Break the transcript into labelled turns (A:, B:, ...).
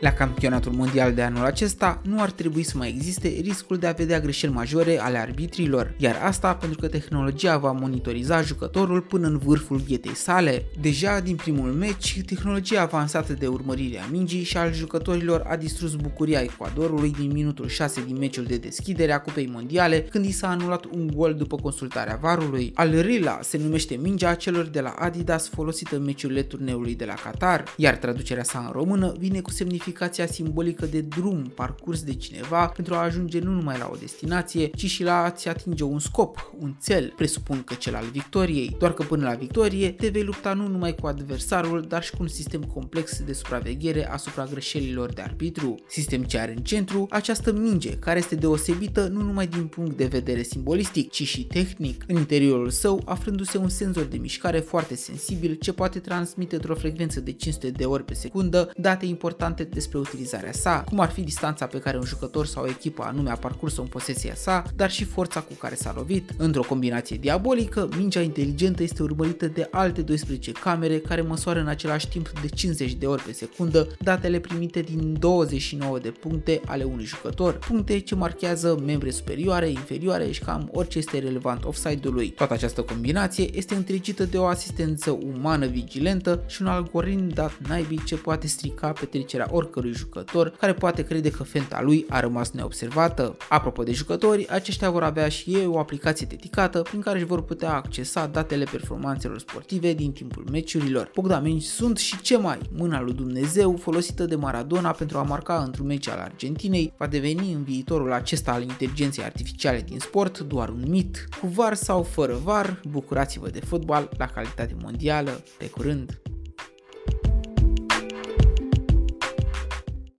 A: La campionatul mondial de anul acesta nu ar trebui să mai existe riscul de a vedea greșeli majore ale arbitrilor, iar asta pentru că tehnologia va monitoriza jucătorul până în vârful ghetei sale. Deja din primul meci, tehnologia avansată de urmărire a mingii și al jucătorilor a distrus bucuria Ecuadorului din minutul 6 din meciul de deschidere a Cupei Mondiale, când i s-a anulat un gol după consultarea varului. Al Rila se numește mingea celor de la Adidas folosită în meciurile turneului de la Qatar, iar traducerea sa în română vine cu semnificația simbolică de drum parcurs de cineva pentru a ajunge nu numai la o destinație, ci și la a-ți atinge un scop, un cel, presupun că cel al victoriei, doar că până la victorie te vei lupta nu numai cu adversarul, dar și cu un sistem complex de supraveghere asupra greșelilor de arbitru. Sistem ce are în centru această minge, care este deosebită nu numai din punct de vedere simbolistic, ci și tehnic. În interiorul său, aflându-se un senzor de mișcare foarte sensibil ce poate transmite într-o frecvență de 500 de ori pe secundă date importante despre utilizarea sa, cum ar fi distanța pe care un jucător sau o echipă anume a parcurs-o în posesia sa, dar și forța cu care s-a lovit. Într-o combinație diabolică, mingea inteligentă este urmărită de alte 12 camere care măsoară în același timp de 50 de ori pe secundă datele primite din 29 de puncte ale unui jucător, puncte ce marchează membre superioare, inferioare și cam orice este relevant offside-ului. Toată această combinație este întregită de o asistență umană vigilentă și un algoritm dat naibii ce poate strica petrecerea oricărui jucător care poate crede că fenta lui a rămas neobservată. Apropo de jucători, aceștia vor avea și ei o aplicație dedicată prin care își vor putea accesa datele performanțelor sportive din timpul meciurilor. Bogdameni sunt și ce mai, mâna lui Dumnezeu folosită de Maradona pentru a marca într-un meci al Argentinei va deveni în viitorul acesta al inteligenței artificiale din sport doar un mit. Cu var sau fără var, bucurați-vă de fotbal la calitate mondială. Pe curând!